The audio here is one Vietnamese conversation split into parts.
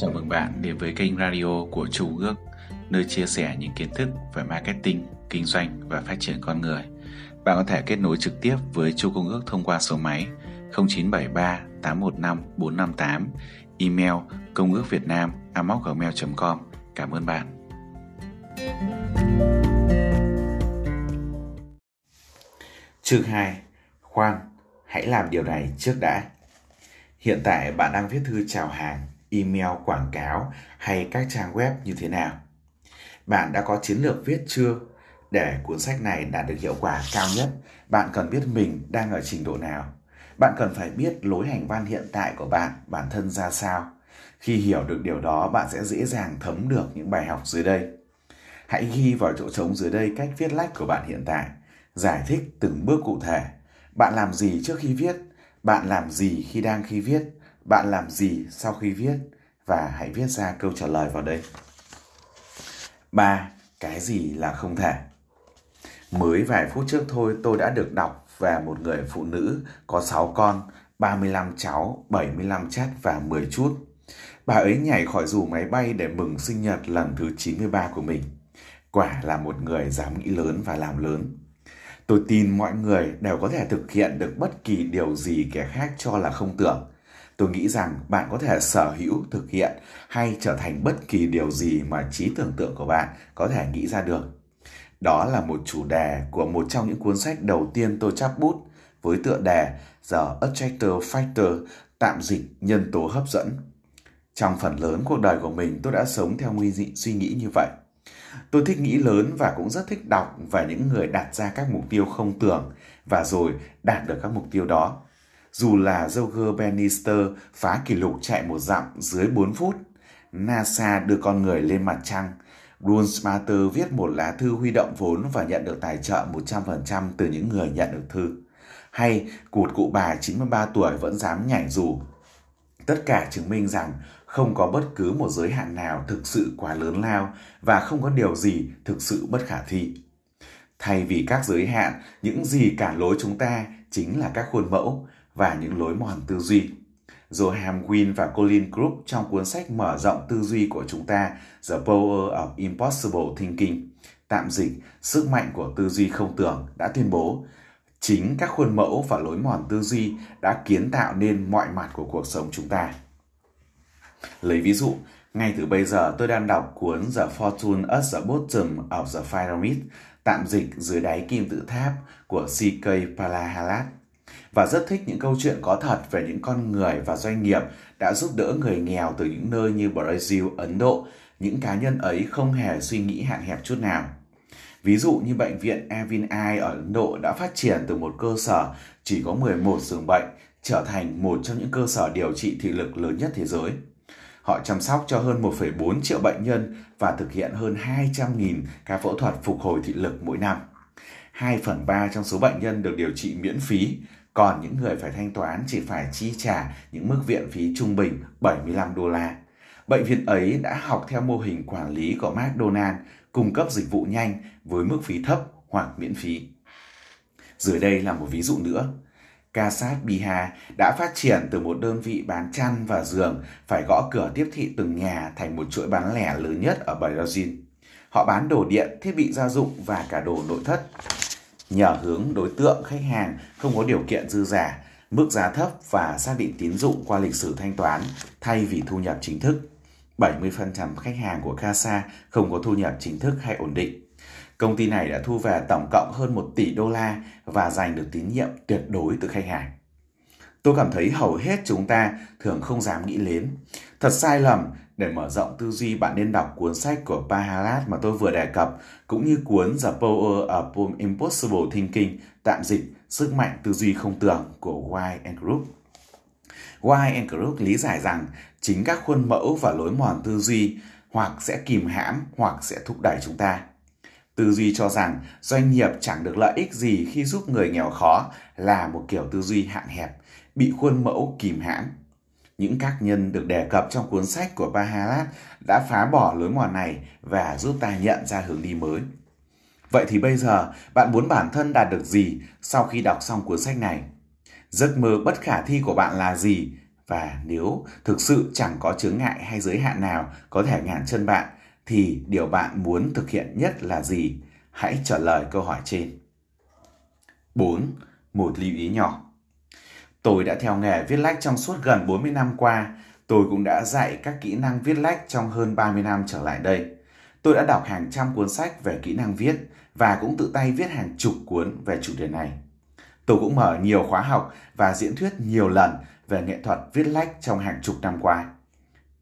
Chào mừng bạn đến với kênh radio của Chu Ước, nơi chia sẻ những kiến thức về marketing, kinh doanh và phát triển con người. Bạn có thể kết nối trực tiếp với Chu Công Ước thông qua số máy 0973 815 458, email công ước việt nam gmail.com. Cảm ơn bạn. Chương 2 Khoan, hãy làm điều này trước đã. Hiện tại bạn đang viết thư chào hàng, email quảng cáo hay các trang web như thế nào? Bạn đã có chiến lược viết chưa? Để cuốn sách này đạt được hiệu quả cao nhất, bạn cần biết mình đang ở trình độ nào. Bạn cần phải biết lối hành văn hiện tại của bạn, bản thân ra sao. Khi hiểu được điều đó, bạn sẽ dễ dàng thấm được những bài học dưới đây. Hãy ghi vào chỗ trống dưới đây cách viết lách của bạn hiện tại. Giải thích từng bước cụ thể. Bạn làm gì trước khi viết? Bạn làm gì khi đang khi viết? Bạn làm gì sau khi viết? Và hãy viết ra câu trả lời vào đây. 3. Cái gì là không thể? Mới vài phút trước thôi tôi đã được đọc về một người phụ nữ có 6 con, 35 cháu, 75 chát và 10 chút. Bà ấy nhảy khỏi dù máy bay để mừng sinh nhật lần thứ 93 của mình. Quả là một người dám nghĩ lớn và làm lớn. Tôi tin mọi người đều có thể thực hiện được bất kỳ điều gì kẻ khác cho là không tưởng. Tôi nghĩ rằng bạn có thể sở hữu, thực hiện hay trở thành bất kỳ điều gì mà trí tưởng tượng của bạn có thể nghĩ ra được. Đó là một chủ đề của một trong những cuốn sách đầu tiên tôi chắp bút với tựa đề The Attractor Factor, tạm dịch nhân tố hấp dẫn. Trong phần lớn cuộc đời của mình tôi đã sống theo nguy dị suy nghĩ như vậy. Tôi thích nghĩ lớn và cũng rất thích đọc về những người đặt ra các mục tiêu không tưởng và rồi đạt được các mục tiêu đó. Dù là Roger Bannister phá kỷ lục chạy một dặm dưới 4 phút, NASA đưa con người lên mặt trăng, Bruce Smarter viết một lá thư huy động vốn và nhận được tài trợ 100% từ những người nhận được thư. Hay cụt cụ bà 93 tuổi vẫn dám nhảy dù. Tất cả chứng minh rằng không có bất cứ một giới hạn nào thực sự quá lớn lao và không có điều gì thực sự bất khả thi. Thay vì các giới hạn, những gì cản lối chúng ta chính là các khuôn mẫu và những lối mòn tư duy. Johan Win và Colin Group trong cuốn sách mở rộng tư duy của chúng ta The Power of Impossible Thinking, tạm dịch Sức mạnh của tư duy không tưởng đã tuyên bố chính các khuôn mẫu và lối mòn tư duy đã kiến tạo nên mọi mặt của cuộc sống chúng ta. Lấy ví dụ, ngay từ bây giờ tôi đang đọc cuốn The Fortune at the Bottom of the Pyramid, tạm dịch dưới đáy kim tự tháp của C.K. Palahalat và rất thích những câu chuyện có thật về những con người và doanh nghiệp đã giúp đỡ người nghèo từ những nơi như Brazil, Ấn Độ. Những cá nhân ấy không hề suy nghĩ hạn hẹp chút nào. Ví dụ như bệnh viện Avinai ở Ấn Độ đã phát triển từ một cơ sở chỉ có 11 giường bệnh trở thành một trong những cơ sở điều trị thị lực lớn nhất thế giới. Họ chăm sóc cho hơn 1,4 triệu bệnh nhân và thực hiện hơn 200.000 ca phẫu thuật phục hồi thị lực mỗi năm. 2 phần 3 trong số bệnh nhân được điều trị miễn phí, còn những người phải thanh toán chỉ phải chi trả những mức viện phí trung bình 75 đô la. Bệnh viện ấy đã học theo mô hình quản lý của McDonald, cung cấp dịch vụ nhanh với mức phí thấp hoặc miễn phí. Dưới đây là một ví dụ nữa. Kasat Biha đã phát triển từ một đơn vị bán chăn và giường phải gõ cửa tiếp thị từng nhà thành một chuỗi bán lẻ lớn nhất ở Brazil. Họ bán đồ điện, thiết bị gia dụng và cả đồ nội thất. Nhờ hướng đối tượng khách hàng không có điều kiện dư giả, mức giá thấp và xác định tín dụng qua lịch sử thanh toán thay vì thu nhập chính thức. 70% khách hàng của Casa không có thu nhập chính thức hay ổn định. Công ty này đã thu về tổng cộng hơn 1 tỷ đô la và giành được tín nhiệm tuyệt đối từ khách hàng. Tôi cảm thấy hầu hết chúng ta thường không dám nghĩ đến. Thật sai lầm, để mở rộng tư duy bạn nên đọc cuốn sách của Pahalat mà tôi vừa đề cập, cũng như cuốn The Power of Impossible Thinking, tạm dịch Sức mạnh tư duy không tưởng của Why and Group. Why and Group lý giải rằng chính các khuôn mẫu và lối mòn tư duy hoặc sẽ kìm hãm hoặc sẽ thúc đẩy chúng ta. Tư duy cho rằng doanh nghiệp chẳng được lợi ích gì khi giúp người nghèo khó là một kiểu tư duy hạn hẹp, bị khuôn mẫu kìm hãm. Những các nhân được đề cập trong cuốn sách của Bahalat đã phá bỏ lối mòn này và giúp ta nhận ra hướng đi mới. Vậy thì bây giờ, bạn muốn bản thân đạt được gì sau khi đọc xong cuốn sách này? Giấc mơ bất khả thi của bạn là gì Và nếu thực sự chẳng có chướng ngại hay giới hạn nào có thể ngàn chân bạn, thì điều bạn muốn thực hiện nhất là gì? Hãy trả lời câu hỏi trên. 4. Một lưu ý nhỏ. Tôi đã theo nghề viết lách trong suốt gần 40 năm qua. Tôi cũng đã dạy các kỹ năng viết lách trong hơn 30 năm trở lại đây. Tôi đã đọc hàng trăm cuốn sách về kỹ năng viết và cũng tự tay viết hàng chục cuốn về chủ đề này. Tôi cũng mở nhiều khóa học và diễn thuyết nhiều lần về nghệ thuật viết lách trong hàng chục năm qua.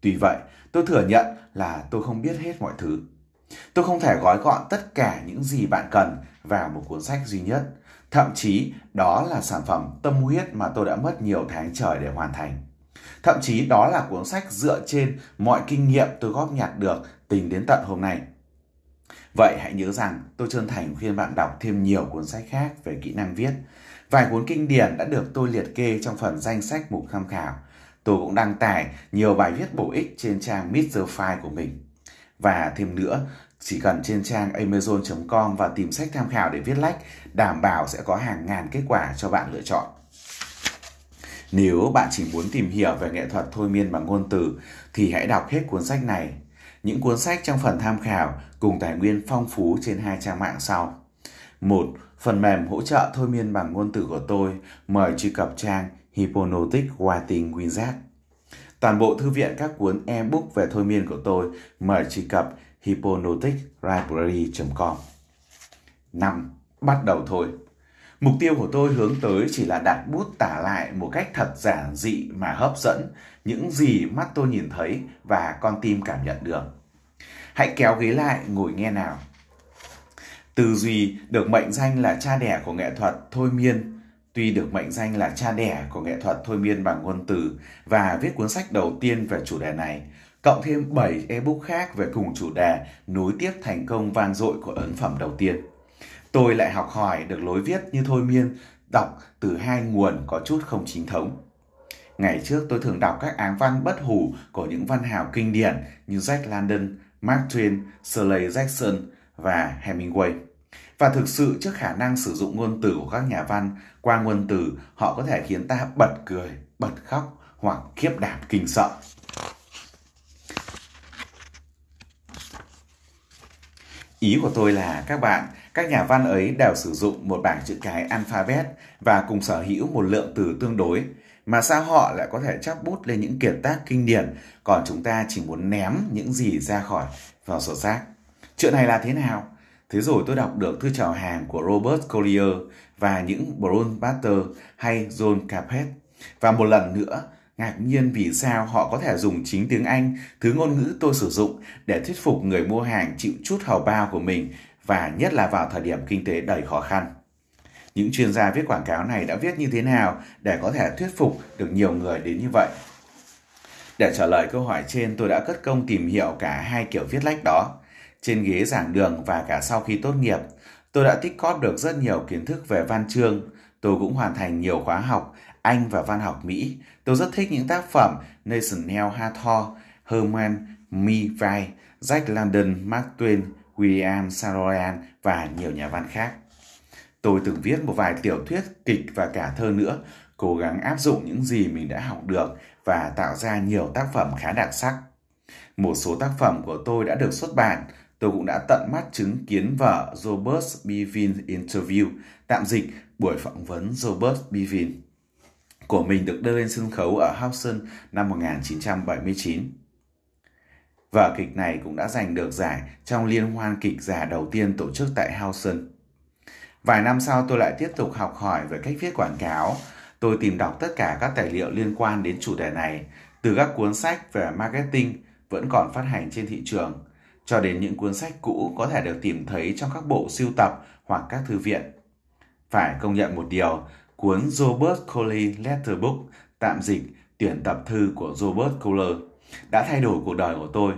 Tuy vậy, tôi thừa nhận là tôi không biết hết mọi thứ. Tôi không thể gói gọn tất cả những gì bạn cần vào một cuốn sách duy nhất. Thậm chí đó là sản phẩm tâm huyết mà tôi đã mất nhiều tháng trời để hoàn thành. Thậm chí đó là cuốn sách dựa trên mọi kinh nghiệm tôi góp nhặt được tính đến tận hôm nay. Vậy hãy nhớ rằng tôi chân thành khuyên bạn đọc thêm nhiều cuốn sách khác về kỹ năng viết. Vài cuốn kinh điển đã được tôi liệt kê trong phần danh sách mục tham khảo. Tôi cũng đăng tải nhiều bài viết bổ ích trên trang Mr. File của mình. Và thêm nữa, chỉ cần trên trang amazon.com và tìm sách tham khảo để viết lách, đảm bảo sẽ có hàng ngàn kết quả cho bạn lựa chọn. Nếu bạn chỉ muốn tìm hiểu về nghệ thuật thôi miên bằng ngôn từ thì hãy đọc hết cuốn sách này. Những cuốn sách trong phần tham khảo cùng tài nguyên phong phú trên hai trang mạng sau. một Phần mềm hỗ trợ thôi miên bằng ngôn từ của tôi mời truy cập trang Hypnotic Writing Wizard. Toàn bộ thư viện các cuốn e-book về thôi miên của tôi mời truy cập hypnoticlibrary.com 5. Bắt đầu thôi. Mục tiêu của tôi hướng tới chỉ là đặt bút tả lại một cách thật giản dị mà hấp dẫn những gì mắt tôi nhìn thấy và con tim cảm nhận được. Hãy kéo ghế lại ngồi nghe nào. Tư duy được mệnh danh là cha đẻ của nghệ thuật thôi miên, tuy được mệnh danh là cha đẻ của nghệ thuật thôi miên bằng ngôn từ và viết cuốn sách đầu tiên về chủ đề này, cộng thêm 7 ebook khác về cùng chủ đề nối tiếp thành công vang dội của ấn phẩm đầu tiên. Tôi lại học hỏi được lối viết như thôi miên, đọc từ hai nguồn có chút không chính thống. Ngày trước tôi thường đọc các áng văn bất hủ của những văn hào kinh điển như Jack London, Mark Twain, Shirley Jackson và Hemingway. Và thực sự trước khả năng sử dụng ngôn từ của các nhà văn, qua ngôn từ họ có thể khiến ta bật cười, bật khóc hoặc khiếp đảm kinh sợ. Ý của tôi là các bạn, các nhà văn ấy đều sử dụng một bảng chữ cái alphabet và cùng sở hữu một lượng từ tương đối. Mà sao họ lại có thể chắp bút lên những kiệt tác kinh điển, còn chúng ta chỉ muốn ném những gì ra khỏi vào sổ rác. Chuyện này là thế nào? Thế rồi tôi đọc được thư chào hàng của Robert Collier và những Brown Butter hay John Capet. Và một lần nữa, ngạc nhiên vì sao họ có thể dùng chính tiếng Anh, thứ ngôn ngữ tôi sử dụng, để thuyết phục người mua hàng chịu chút hầu bao của mình và nhất là vào thời điểm kinh tế đầy khó khăn. Những chuyên gia viết quảng cáo này đã viết như thế nào để có thể thuyết phục được nhiều người đến như vậy? Để trả lời câu hỏi trên, tôi đã cất công tìm hiểu cả hai kiểu viết lách đó. Trên ghế giảng đường và cả sau khi tốt nghiệp, tôi đã tích cóp được rất nhiều kiến thức về văn chương. Tôi cũng hoàn thành nhiều khóa học anh và văn học Mỹ. Tôi rất thích những tác phẩm Nathaniel Hawthorne, Herman Melville, Jack London, Mark Twain, William Saroyan và nhiều nhà văn khác. Tôi từng viết một vài tiểu thuyết, kịch và cả thơ nữa, cố gắng áp dụng những gì mình đã học được và tạo ra nhiều tác phẩm khá đặc sắc. Một số tác phẩm của tôi đã được xuất bản, tôi cũng đã tận mắt chứng kiến vở Robert Bevin Interview, tạm dịch buổi phỏng vấn Robert Bevin của mình được đưa lên sân khấu ở Hudson năm 1979. Vở kịch này cũng đã giành được giải trong liên hoan kịch giả đầu tiên tổ chức tại Hudson. Vài năm sau tôi lại tiếp tục học hỏi về cách viết quảng cáo. Tôi tìm đọc tất cả các tài liệu liên quan đến chủ đề này, từ các cuốn sách về marketing vẫn còn phát hành trên thị trường, cho đến những cuốn sách cũ có thể được tìm thấy trong các bộ siêu tập hoặc các thư viện. Phải công nhận một điều, cuốn Robert Coley Letter Book, tạm dịch tuyển tập thư của Robert Kohler, đã thay đổi cuộc đời của tôi.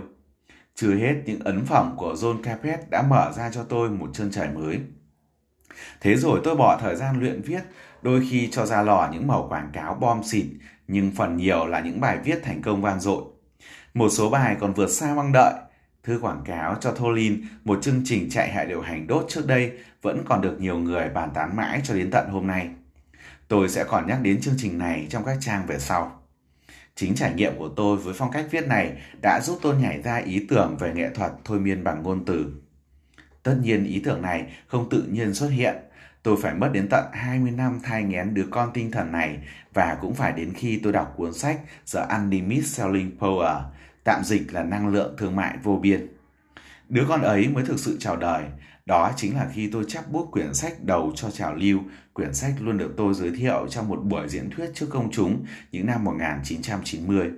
Chưa hết những ấn phẩm của John Capet đã mở ra cho tôi một chân trời mới. Thế rồi tôi bỏ thời gian luyện viết, đôi khi cho ra lò những mẩu quảng cáo bom xịt, nhưng phần nhiều là những bài viết thành công vang dội. Một số bài còn vượt xa mong đợi. Thư quảng cáo cho Tholin, một chương trình chạy hệ điều hành đốt trước đây, vẫn còn được nhiều người bàn tán mãi cho đến tận hôm nay. Tôi sẽ còn nhắc đến chương trình này trong các trang về sau. Chính trải nghiệm của tôi với phong cách viết này đã giúp tôi nhảy ra ý tưởng về nghệ thuật thôi miên bằng ngôn từ. Tất nhiên ý tưởng này không tự nhiên xuất hiện. Tôi phải mất đến tận 20 năm thai nghén đứa con tinh thần này và cũng phải đến khi tôi đọc cuốn sách The Unlimited Selling Power, tạm dịch là năng lượng thương mại vô biên. Đứa con ấy mới thực sự chào đời, đó chính là khi tôi chắp bút quyển sách đầu cho trào lưu, quyển sách luôn được tôi giới thiệu trong một buổi diễn thuyết trước công chúng những năm 1990.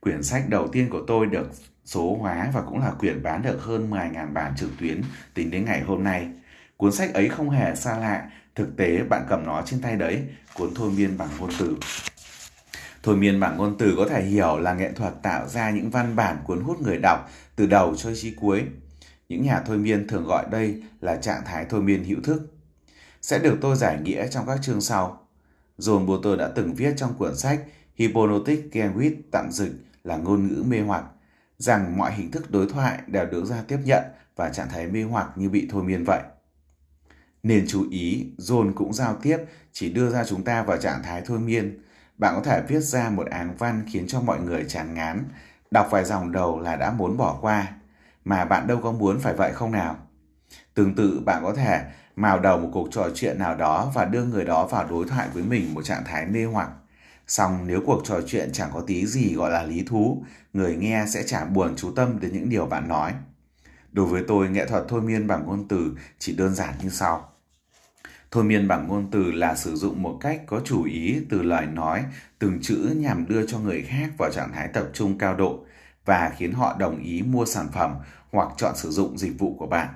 Quyển sách đầu tiên của tôi được số hóa và cũng là quyển bán được hơn 10.000 bản trực tuyến tính đến ngày hôm nay. Cuốn sách ấy không hề xa lạ, thực tế bạn cầm nó trên tay đấy, cuốn thôi miên bằng ngôn từ. Thôi miên bằng ngôn từ có thể hiểu là nghệ thuật tạo ra những văn bản cuốn hút người đọc từ đầu cho chí cuối. Những nhà thôi miên thường gọi đây là trạng thái thôi miên hữu thức. Sẽ được tôi giải nghĩa trong các chương sau. John Boulter đã từng viết trong cuốn sách Hypnotic Language tạm dịch là ngôn ngữ mê hoặc rằng mọi hình thức đối thoại đều được ra tiếp nhận và trạng thái mê hoặc như bị thôi miên vậy. Nên chú ý, John cũng giao tiếp chỉ đưa ra chúng ta vào trạng thái thôi miên. Bạn có thể viết ra một áng văn khiến cho mọi người chán ngán, đọc vài dòng đầu là đã muốn bỏ qua mà bạn đâu có muốn phải vậy không nào? Tương tự bạn có thể mào đầu một cuộc trò chuyện nào đó và đưa người đó vào đối thoại với mình một trạng thái mê hoặc. Song nếu cuộc trò chuyện chẳng có tí gì gọi là lý thú, người nghe sẽ chả buồn chú tâm đến những điều bạn nói. Đối với tôi, nghệ thuật thôi miên bằng ngôn từ chỉ đơn giản như sau. Thôi miên bằng ngôn từ là sử dụng một cách có chủ ý từ lời nói, từng chữ nhằm đưa cho người khác vào trạng thái tập trung cao độ và khiến họ đồng ý mua sản phẩm hoặc chọn sử dụng dịch vụ của bạn.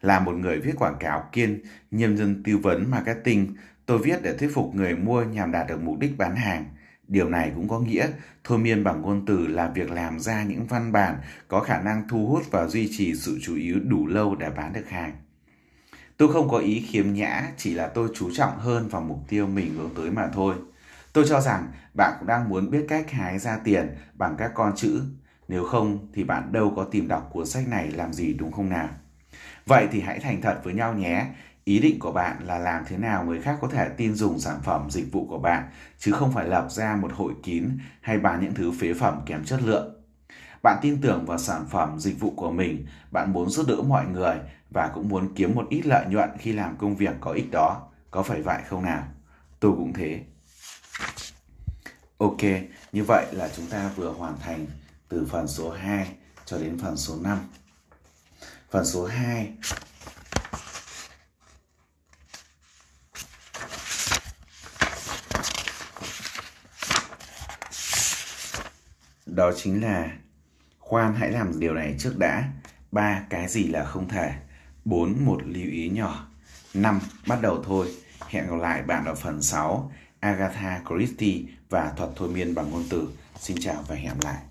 Là một người viết quảng cáo kiên, nhân dân tư vấn marketing, tôi viết để thuyết phục người mua nhằm đạt được mục đích bán hàng. Điều này cũng có nghĩa thôi miên bằng ngôn từ là việc làm ra những văn bản có khả năng thu hút và duy trì sự chú ý đủ lâu để bán được hàng. Tôi không có ý khiếm nhã, chỉ là tôi chú trọng hơn vào mục tiêu mình hướng tới mà thôi. Tôi cho rằng bạn cũng đang muốn biết cách hái ra tiền bằng các con chữ. Nếu không thì bạn đâu có tìm đọc cuốn sách này làm gì đúng không nào? Vậy thì hãy thành thật với nhau nhé. Ý định của bạn là làm thế nào người khác có thể tin dùng sản phẩm dịch vụ của bạn, chứ không phải lập ra một hội kín hay bán những thứ phế phẩm kém chất lượng. Bạn tin tưởng vào sản phẩm dịch vụ của mình, bạn muốn giúp đỡ mọi người và cũng muốn kiếm một ít lợi nhuận khi làm công việc có ích đó. Có phải vậy không nào? Tôi cũng thế. Ok, như vậy là chúng ta vừa hoàn thành từ phần số 2 cho đến phần số 5. Phần số 2 Đó chính là khoan hãy làm điều này trước đã. ba Cái gì là không thể. 4. Một lưu ý nhỏ. 5. Bắt đầu thôi. Hẹn gặp lại bạn ở phần 6 Agatha Christie và thuật thôi miên bằng ngôn từ. Xin chào và hẹn gặp lại.